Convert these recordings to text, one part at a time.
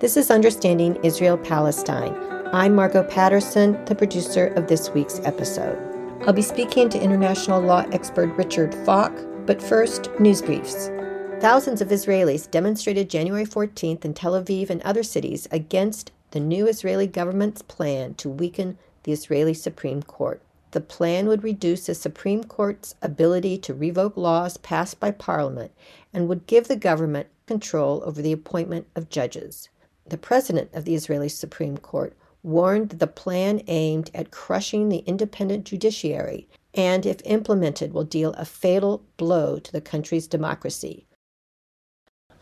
This is Understanding Israel Palestine. I'm Margot Patterson, the producer of this week's episode. I'll be speaking to international law expert Richard Falk, but first, news briefs. Thousands of Israelis demonstrated January 14th in Tel Aviv and other cities against the new Israeli government's plan to weaken the Israeli Supreme Court. The plan would reduce the Supreme Court's ability to revoke laws passed by Parliament and would give the government control over the appointment of judges. The president of the Israeli Supreme Court warned that the plan aimed at crushing the independent judiciary and, if implemented, will deal a fatal blow to the country's democracy.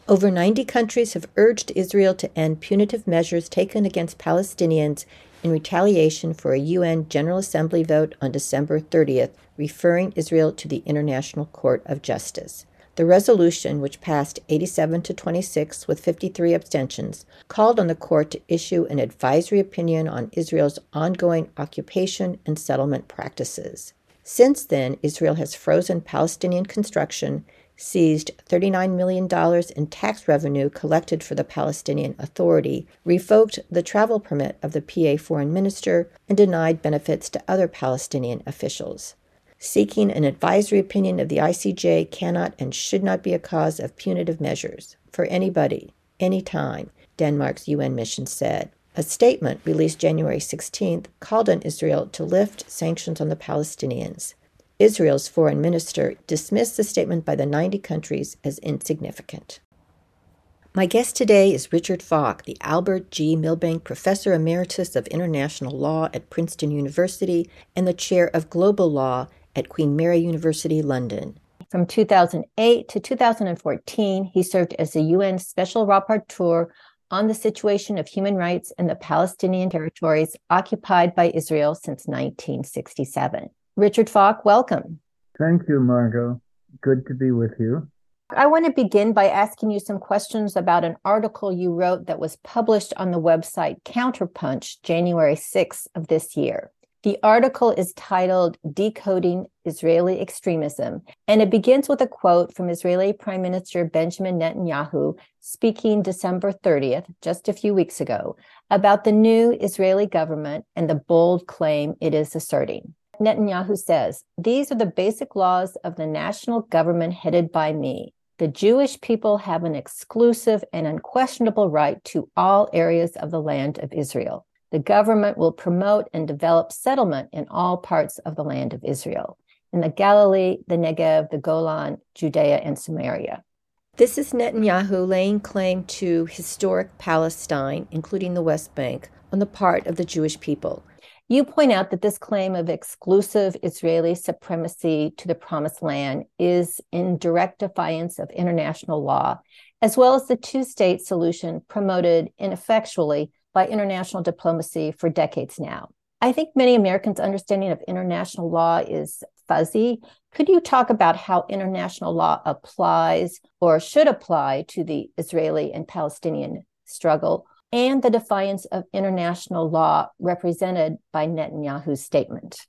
Over 90 countries have urged Israel to end punitive measures taken against Palestinians in retaliation for a UN General Assembly vote on December 30th, referring Israel to the International Court of Justice. The resolution, which passed 87 to 26 with 53 abstentions, called on the court to issue an advisory opinion on Israel's ongoing occupation and settlement practices. Since then, Israel has frozen Palestinian construction seized $39 million in tax revenue collected for the Palestinian Authority, revoked the travel permit of the PA foreign minister, and denied benefits to other Palestinian officials. Seeking an advisory opinion of the ICJ cannot and should not be a cause of punitive measures for anybody, anytime, Denmark's UN mission said. A statement released January 16th called on Israel to lift sanctions on the Palestinians. Israel's foreign minister dismissed the statement by the 90 countries as insignificant. My guest today is Richard Falk, the Albert G. Milbank Professor Emeritus of International Law at Princeton University and the Chair of Global Law at Queen Mary University, London. From 2008 to 2014, he served as the UN Special Rapporteur on the situation of human rights in the Palestinian territories occupied by Israel since 1967. Richard Falk, welcome. Thank you, Margot. Good to be with you. I want to begin by asking you some questions about an article you wrote that was published on the website Counterpunch January 6th of this year. The article is titled Decoding Israeli Extremism, and it begins with a quote from Israeli Prime Minister Benjamin Netanyahu speaking December 30th, just a few weeks ago, about the new Israeli government and the bold claim it is asserting. Netanyahu says, These are the basic laws of the national government headed by me. The Jewish people have an exclusive and unquestionable right to all areas of the land of Israel. The government will promote and develop settlement in all parts of the land of Israel, in the Galilee, the Negev, the Golan, Judea, and Samaria. This is Netanyahu laying claim to historic Palestine, including the West Bank, on the part of the Jewish people. You point out that this claim of exclusive Israeli supremacy to the Promised Land is in direct defiance of international law, as well as the two state solution promoted ineffectually by international diplomacy for decades now. I think many Americans' understanding of international law is fuzzy. Could you talk about how international law applies or should apply to the Israeli and Palestinian struggle? and the defiance of international law represented by Netanyahu's statement?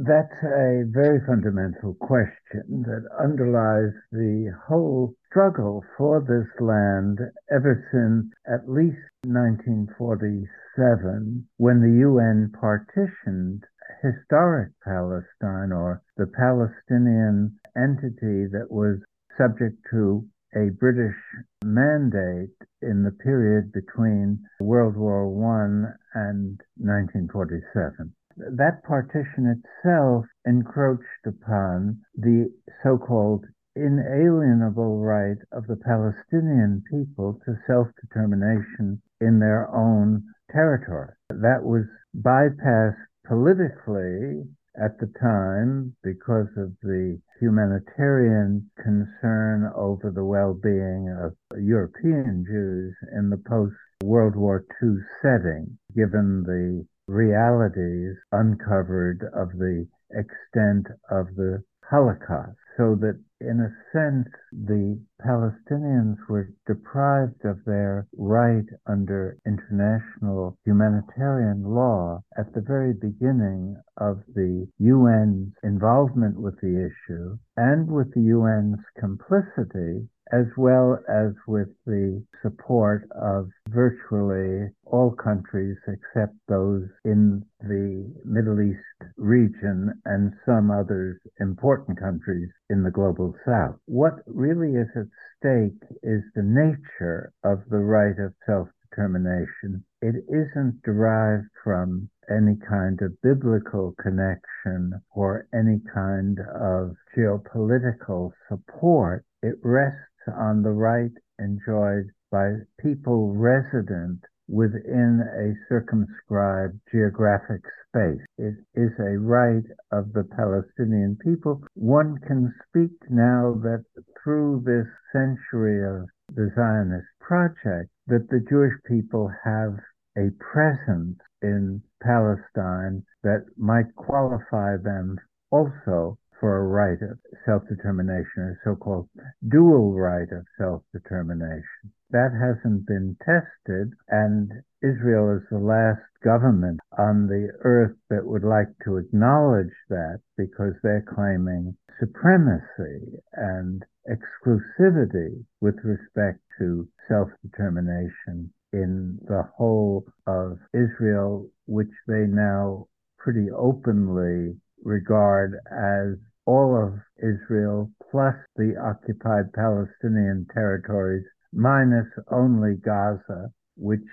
That's a very fundamental question that underlies the whole struggle for this land ever since at least 1947, when the UN partitioned historic Palestine or the Palestinian entity that was subject to a British mandate in the period between World War I and 1947. That partition itself encroached upon the so called inalienable right of the Palestinian people to self determination in their own territory. That was bypassed politically at the time because of the humanitarian concern over the well-being of European Jews in the post World War II setting, given the realities uncovered of the extent of the Holocaust. So that in a sense, the Palestinians were deprived of their right under international humanitarian law at the very beginning of the UN's involvement with the issue and with the UN's complicity as well as with the support of virtually all countries except those in the Middle East region and some others important countries in the global south. What really is at stake is the nature of the right of self determination. It isn't derived from any kind of biblical connection or any kind of geopolitical support. It rests on the right enjoyed by people resident within a circumscribed geographic space. It is a right of the Palestinian people. One can speak now that through this century of the Zionist project, that the Jewish people have a presence in Palestine that might qualify them also for a right of self-determination, a so-called dual right of self-determination. That hasn't been tested, and Israel is the last government on the earth that would like to acknowledge that because they're claiming supremacy and exclusivity with respect to self-determination in the whole of Israel, which they now pretty openly regard as all of Israel plus the occupied Palestinian territories minus only Gaza, which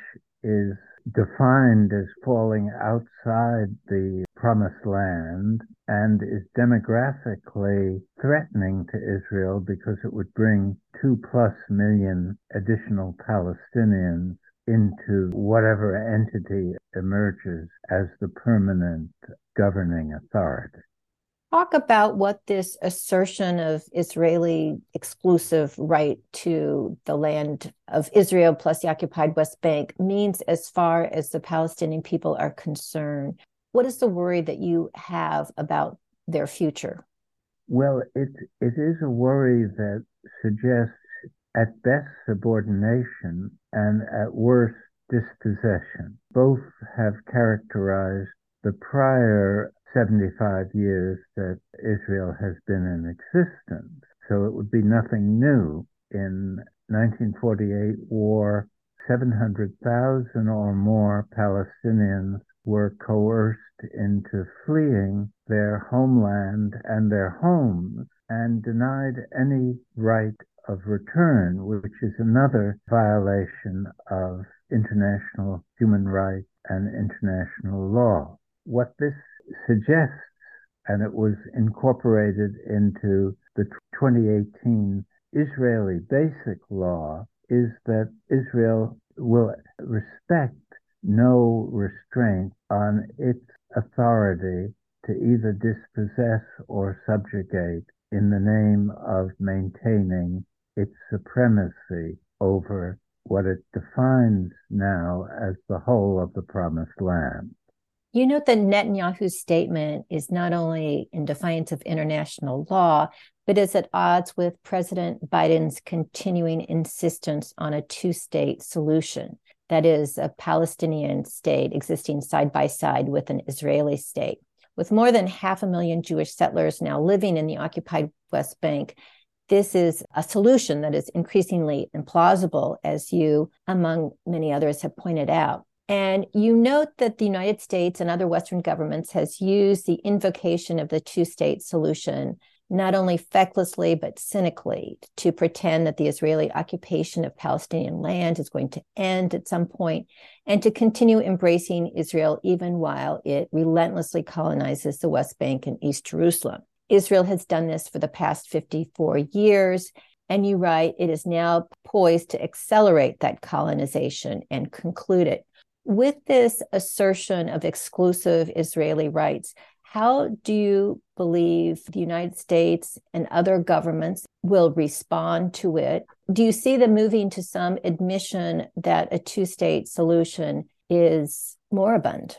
is defined as falling outside the promised land and is demographically threatening to Israel because it would bring two plus million additional Palestinians into whatever entity emerges as the permanent governing authority. Talk about what this assertion of Israeli exclusive right to the land of Israel plus the occupied West Bank means as far as the Palestinian people are concerned. What is the worry that you have about their future? Well, it it is a worry that suggests at best subordination and at worst dispossession. Both have characterized the prior 75 years that Israel has been in existence. So it would be nothing new. In 1948 war, 700,000 or more Palestinians were coerced into fleeing their homeland and their homes and denied any right of return, which is another violation of international human rights and international law. What this suggests, and it was incorporated into the 2018 Israeli Basic Law, is that Israel will respect no restraint on its authority to either dispossess or subjugate in the name of maintaining its supremacy over what it defines now as the whole of the promised land. You note that Netanyahu's statement is not only in defiance of international law, but is at odds with President Biden's continuing insistence on a two state solution. That is, a Palestinian state existing side by side with an Israeli state. With more than half a million Jewish settlers now living in the occupied West Bank, this is a solution that is increasingly implausible, as you, among many others, have pointed out. And you note that the United States and other Western governments has used the invocation of the two-state solution not only fecklessly but cynically to pretend that the Israeli occupation of Palestinian land is going to end at some point and to continue embracing Israel even while it relentlessly colonizes the West Bank and East Jerusalem. Israel has done this for the past 54 years. And you write, it is now poised to accelerate that colonization and conclude it with this assertion of exclusive Israeli rights, how do you believe the United States and other governments will respond to it? Do you see them moving to some admission that a two state solution is moribund?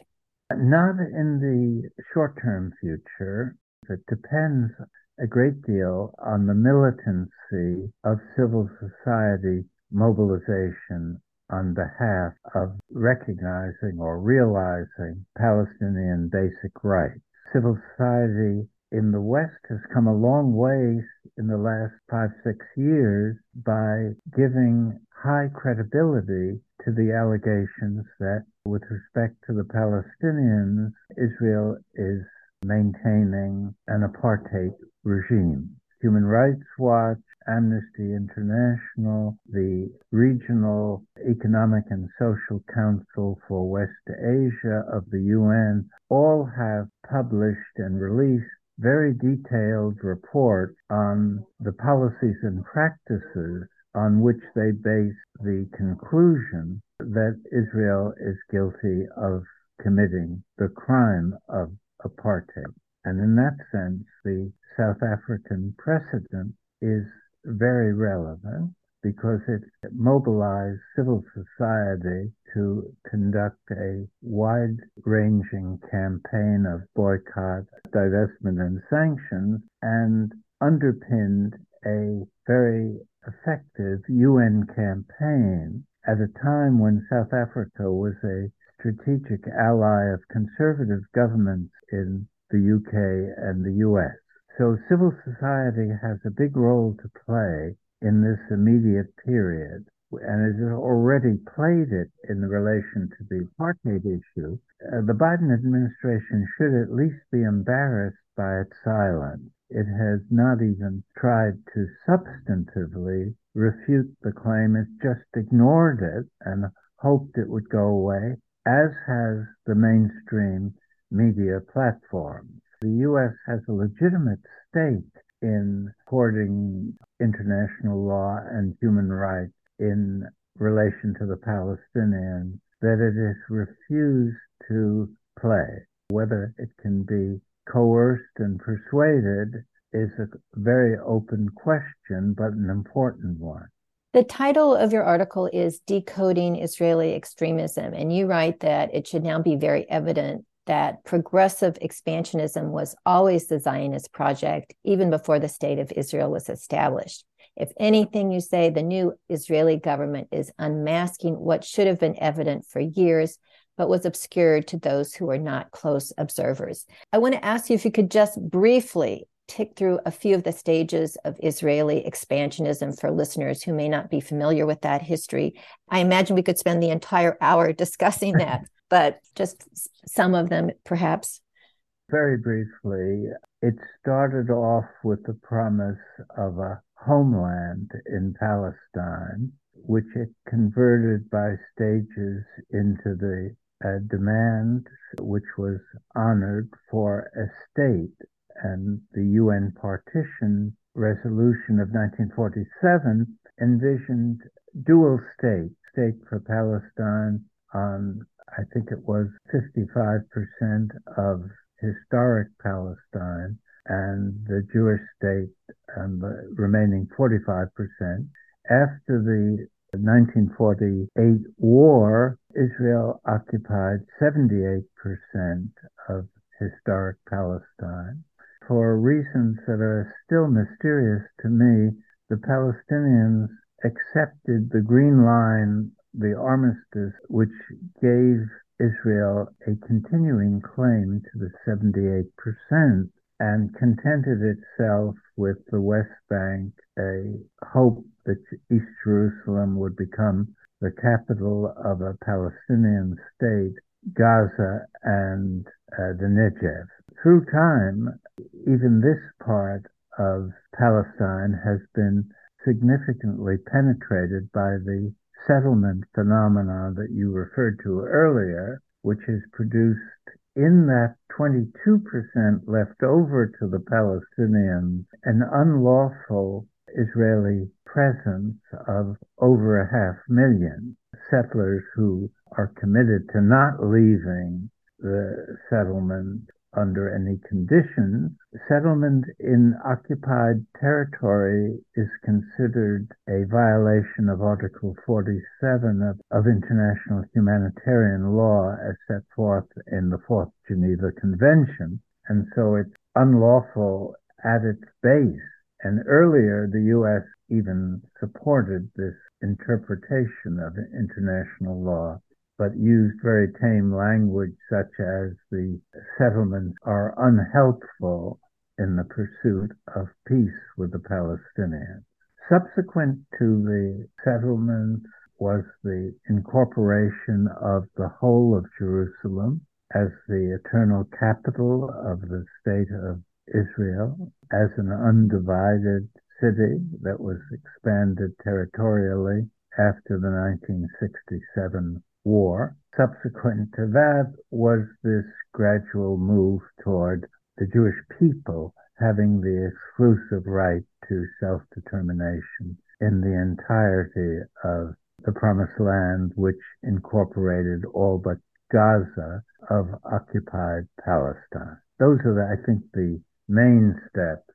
Not in the short term future. It depends a great deal on the militancy of civil society mobilization on behalf of recognizing or realizing Palestinian basic rights. Civil society in the West has come a long way in the last five, six years by giving high credibility to the allegations that with respect to the Palestinians, Israel is maintaining an apartheid regime. Human Rights Watch, Amnesty International, the Regional Economic and Social Council for West Asia of the UN all have published and released very detailed reports on the policies and practices on which they base the conclusion that Israel is guilty of committing the crime of apartheid. And in that sense, the South African precedent is very relevant because it mobilized civil society to conduct a wide ranging campaign of boycott, divestment, and sanctions and underpinned a very effective UN campaign at a time when South Africa was a strategic ally of conservative governments in the UK and the US. So civil society has a big role to play in this immediate period and has already played it in the relation to the apartheid issue. Uh, the Biden administration should at least be embarrassed by its silence. It has not even tried to substantively refute the claim. It's just ignored it and hoped it would go away, as has the mainstream media platforms. The U.S. has a legitimate stake in supporting international law and human rights in relation to the Palestinians that it has refused to play. Whether it can be coerced and persuaded is a very open question, but an important one. The title of your article is Decoding Israeli Extremism, and you write that it should now be very evident that progressive expansionism was always the Zionist project, even before the state of Israel was established. If anything, you say the new Israeli government is unmasking what should have been evident for years, but was obscured to those who are not close observers. I want to ask you if you could just briefly tick through a few of the stages of Israeli expansionism for listeners who may not be familiar with that history. I imagine we could spend the entire hour discussing that, but just some of them perhaps. Very briefly, it started off with the promise of a homeland in Palestine, which it converted by stages into the uh, demand, which was honored for a state. And the UN partition resolution of 1947 envisioned dual state, state for Palestine on I think it was 55% of historic Palestine and the Jewish state and the remaining 45%. After the 1948 war, Israel occupied 78% of historic Palestine. For reasons that are still mysterious to me, the Palestinians accepted the Green Line the armistice, which gave Israel a continuing claim to the 78% and contented itself with the West Bank, a hope that East Jerusalem would become the capital of a Palestinian state, Gaza and uh, the Negev. Through time, even this part of Palestine has been significantly penetrated by the settlement phenomena that you referred to earlier, which has produced in that 22% left over to the Palestinians an unlawful Israeli presence of over a half million settlers who are committed to not leaving the settlement under any conditions. Settlement in occupied territory is considered a violation of Article 47 of, of international humanitarian law as set forth in the Fourth Geneva Convention. And so it's unlawful at its base. And earlier, the U.S. even supported this interpretation of international law but used very tame language such as the settlements are unhelpful in the pursuit of peace with the Palestinians. Subsequent to the settlements was the incorporation of the whole of Jerusalem as the eternal capital of the state of Israel, as an undivided city that was expanded territorially after the 1967 war. Subsequent to that was this gradual move toward the Jewish people having the exclusive right to self determination in the entirety of the Promised Land, which incorporated all but Gaza of occupied Palestine. Those are, the, I think, the main steps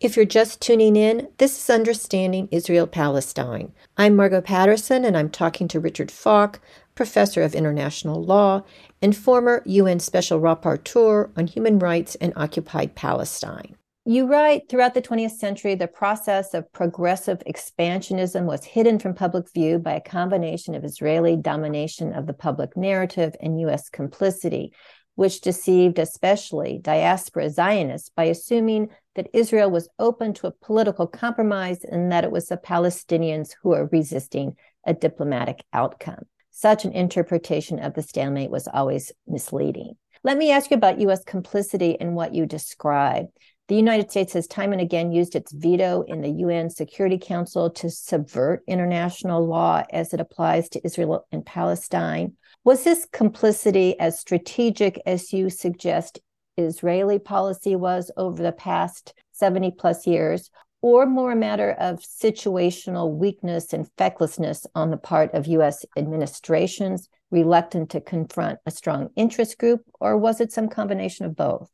if you're just tuning in, this is Understanding Israel Palestine. I'm Margot Patterson, and I'm talking to Richard Falk, professor of international law and former UN Special Rapporteur on Human Rights in Occupied Palestine. You write throughout the 20th century, the process of progressive expansionism was hidden from public view by a combination of Israeli domination of the public narrative and U.S. complicity which deceived especially diaspora Zionists by assuming that Israel was open to a political compromise and that it was the Palestinians who were resisting a diplomatic outcome. Such an interpretation of the stalemate was always misleading. Let me ask you about U.S. complicity in what you describe. The United States has time and again used its veto in the UN Security Council to subvert international law as it applies to Israel and Palestine. Was this complicity as strategic as you suggest Israeli policy was over the past 70 plus years, or more a matter of situational weakness and fecklessness on the part of US administrations, reluctant to confront a strong interest group, or was it some combination of both?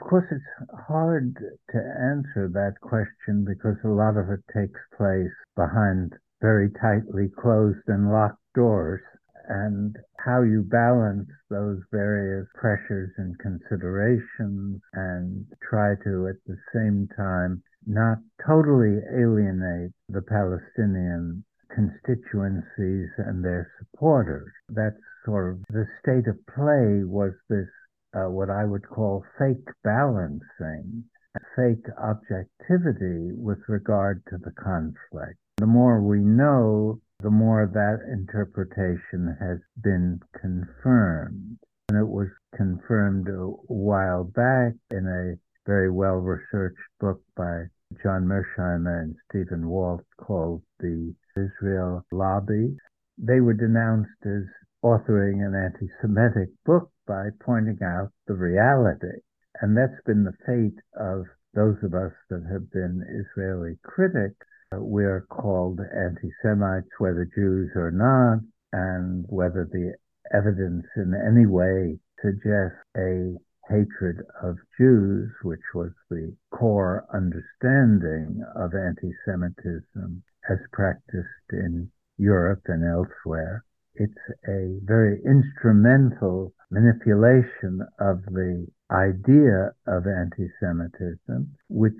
Of course, it's hard to answer that question because a lot of it takes place behind very tightly closed and locked doors and how you balance those various pressures and considerations and try to at the same time not totally alienate the Palestinian constituencies and their supporters. That's sort of the state of play was this, uh, what I would call fake balancing, fake objectivity with regard to the conflict. The more we know, the more that interpretation has been confirmed. And it was confirmed a while back in a very well researched book by John Mearsheimer and Stephen Walt called The Israel Lobby. They were denounced as authoring an anti Semitic book by pointing out the reality. And that's been the fate of those of us that have been Israeli critics uh, we're called anti Semites, whether Jews or not, and whether the evidence in any way suggests a hatred of Jews, which was the core understanding of anti Semitism as practiced in Europe and elsewhere. It's a very instrumental manipulation of the idea of anti Semitism, which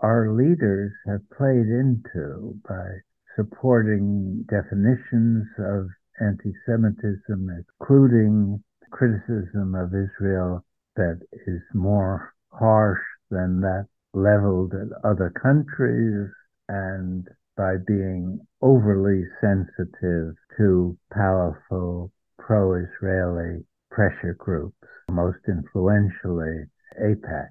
our leaders have played into by supporting definitions of anti Semitism, including criticism of Israel that is more harsh than that leveled at other countries, and by being overly sensitive to powerful pro Israeli pressure groups, most influentially AIPAC.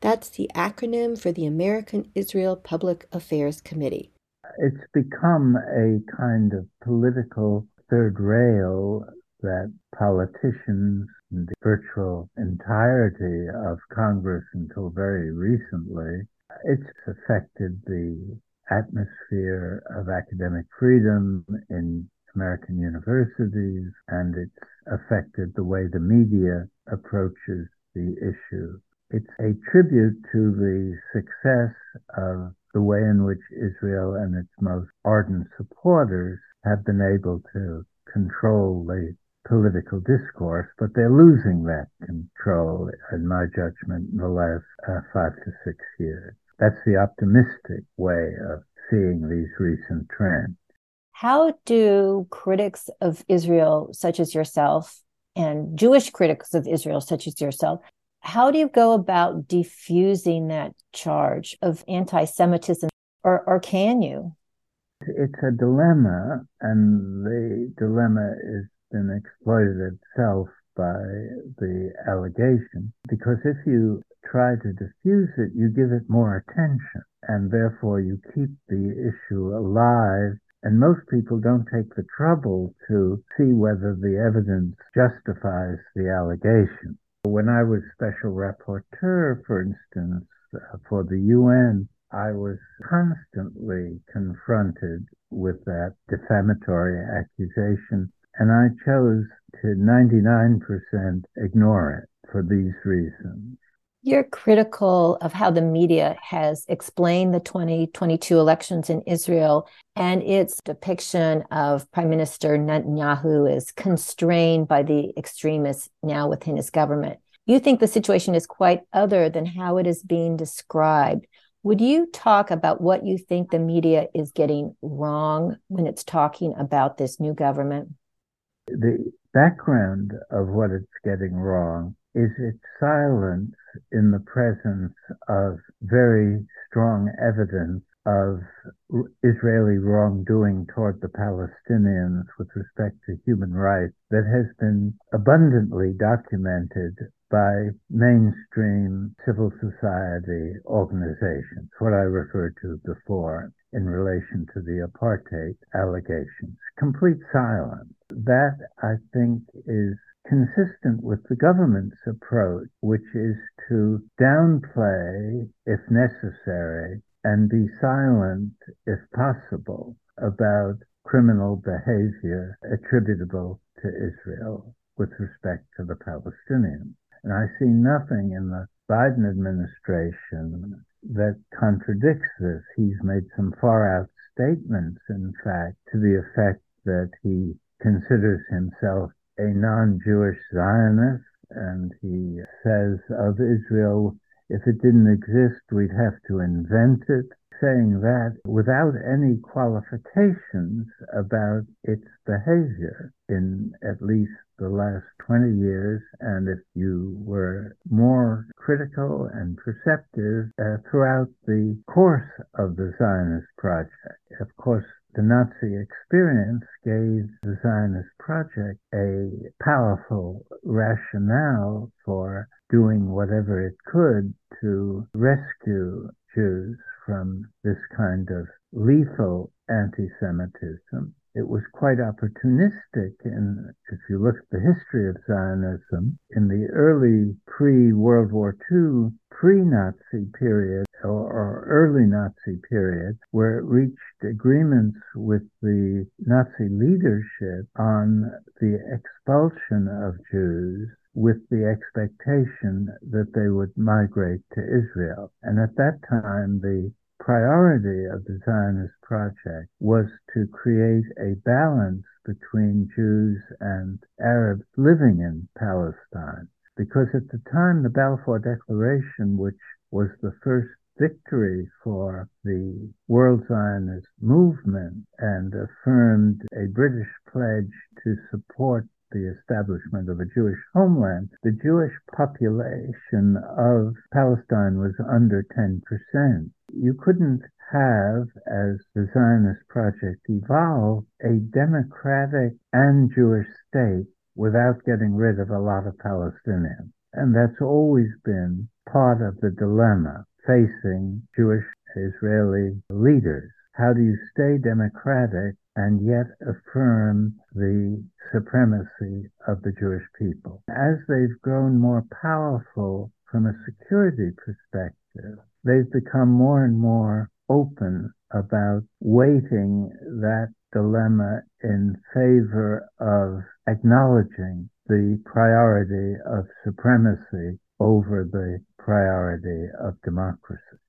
That's the acronym for the American Israel Public Affairs Committee. It's become a kind of political third rail that politicians the virtual entirety of Congress until very recently, it's affected the atmosphere of academic freedom in American universities, and it's affected the way the media approaches the issue. It's a tribute to the success of the way in which Israel and its most ardent supporters have been able to control the political discourse, but they're losing that control, in my judgment, in the last uh, five to six years. That's the optimistic way of seeing these recent trends. How do critics of Israel, such as yourself, and Jewish critics of Israel, such as yourself, How do you go about defusing that charge of anti Semitism, or, or can you? It's a dilemma, and the dilemma has been exploited itself by the allegation because if you try to diffuse it, you give it more attention, and therefore you keep the issue alive. And most people don't take the trouble to see whether the evidence justifies the allegation. When I was special rapporteur, for instance, uh, for the UN, I was constantly confronted with that defamatory accusation, and I chose to 99% ignore it for these reasons. You're critical of how the media has explained the 2022 elections in Israel and its depiction of Prime Minister Netanyahu is constrained by the extremists now within his government. You think the situation is quite other than how it is being described. Would you talk about what you think the media is getting wrong when it's talking about this new government? The background of what it's getting wrong is its silence in the presence of very strong evidence of Israeli wrongdoing toward the Palestinians with respect to human rights that has been abundantly documented by mainstream civil society organizations, what I referred to before in relation to the apartheid allegations. Complete silence. That, I think, is consistent with the government's approach, which is to downplay, if necessary, and be silent, if possible, about criminal behavior attributable to Israel with respect to the Palestinians. And I see nothing in the Biden administration that contradicts this. He's made some far out statements, in fact, to the effect that he considers himself a non Jewish Zionist, and he says of Israel, if it didn't exist, we'd have to invent it. Saying that without any qualifications about its behavior in at least the last 20 years, and if you were more critical and perceptive uh, throughout the course of the Zionist project. Of course, the Nazi experience gave the Zionist project a powerful rationale for doing whatever it could to rescue Jews from this kind of lethal anti Semitism it was quite opportunistic. And if you look at the history of Zionism, in the early pre World War II, pre Nazi period, or, or, early Nazi period, where it reached agreements with the Nazi leadership on the expulsion of Jews with the expectation that they would migrate to Israel. And at that time, the priority of the Zionist project was to create a balance between Jews and Arabs living in Palestine. Because at the time, the Balfour Declaration, which was the first victory for the World Zionist movement and affirmed a British pledge to support the establishment of a Jewish homeland, the Jewish population of Palestine was under 10%. You couldn't have, as the Zionist project evolved, a democratic and Jewish state without getting rid of a lot of Palestinians. And that's always been part of the dilemma facing Jewish Israeli leaders. How do you stay democratic and yet affirm the supremacy of the Jewish people. As they've grown more powerful from a security perspective, they've become more and more open about weighting that dilemma in favor of acknowledging the priority of supremacy over the priority of democracy.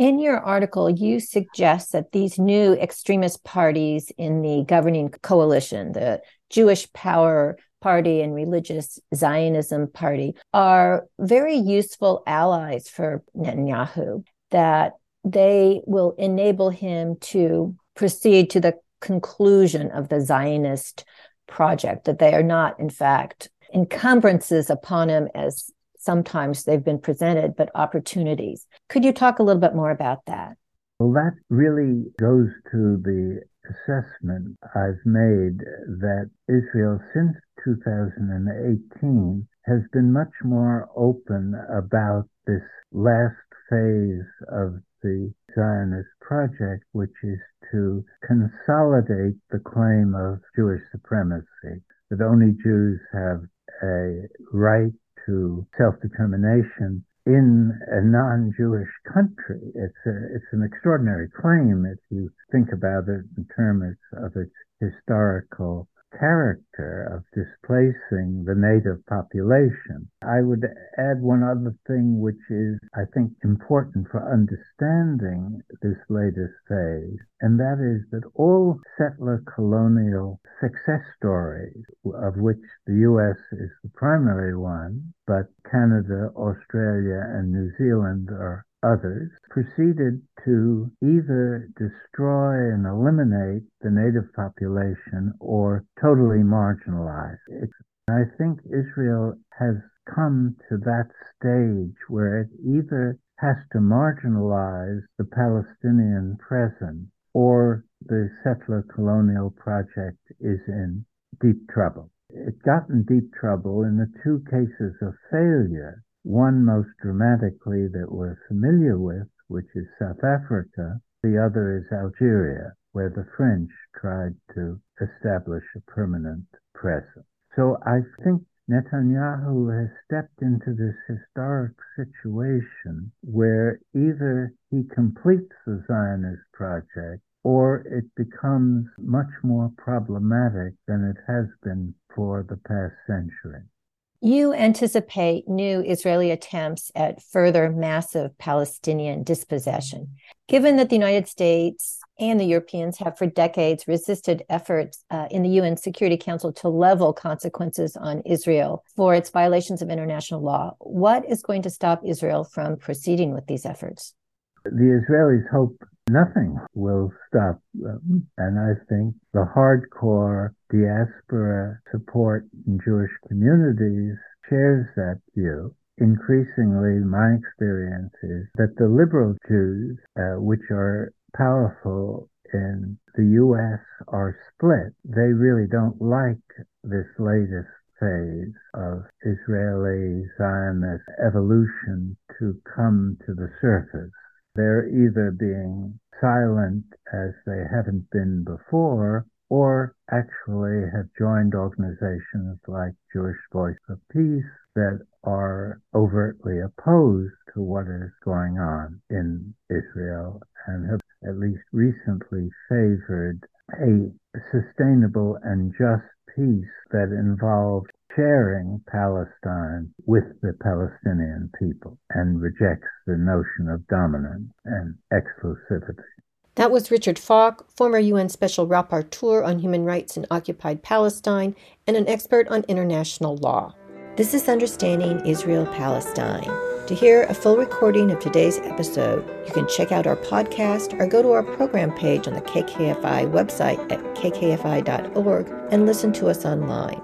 In your article, you suggest that these new extremist parties in the governing coalition, the Jewish Power Party and Religious Zionism Party, are very useful allies for Netanyahu, that they will enable him to proceed to the conclusion of the Zionist project, that they are not, in fact, encumbrances upon him as sometimes they've been presented, but opportunities. Could you talk a little bit more about that? Well, that really goes to the assessment I've made that Israel since 2018 has been much more open about this last phase of the Zionist project, which is to consolidate the claim of Jewish supremacy, that only Jews have a right to self-determination in a non-Jewish country. It's a, it's an extraordinary claim if you think about it in terms of its historical character of displacing the native population. I would add one other thing, which is, I think, important for understanding this latest phase, and that is that all settler colonial success stories, of which the U.S. is the primary one, but Canada, Australia, and New Zealand are others proceeded to either destroy and eliminate the native population or totally marginalize it. I think Israel has come to that stage where it either has to marginalize the Palestinian presence or the settler colonial project is in deep trouble. It got in deep trouble in the two cases of failure one most dramatically that we're familiar with, which is South Africa. The other is Algeria, where the French tried to establish a permanent presence. So I think Netanyahu has stepped into this historic situation where either he completes the Zionist project or it becomes much more problematic than it has been for the past century. You anticipate new Israeli attempts at further massive Palestinian dispossession. Given that the United States and the Europeans have for decades resisted efforts uh, in the UN Security Council to level consequences on Israel for its violations of international law, what is going to stop Israel from proceeding with these efforts? The Israelis hope nothing will stop them. And I think the hardcore diaspora support in Jewish communities shares that view. Increasingly, my experience is that the liberal Jews, uh, which are powerful in the U.S., are split. They really don't like this latest phase of Israeli Zionist evolution to come to the surface. They're either being silent as they haven't been before, or actually have joined organizations like Jewish Voice of Peace that are overtly opposed to what is going on in Israel and have at least recently favored a sustainable and just peace that involved sharing Palestine with the Palestinian people and rejects the notion of dominance and exclusivity. That was Richard Falk, former UN Special Rapporteur on Human Rights in Occupied Palestine and an expert on international law. This is Understanding Israel Palestine. To hear a full recording of today's episode, you can check out our podcast or go to our program page on the KKFI website at kkfi.org and listen to us online.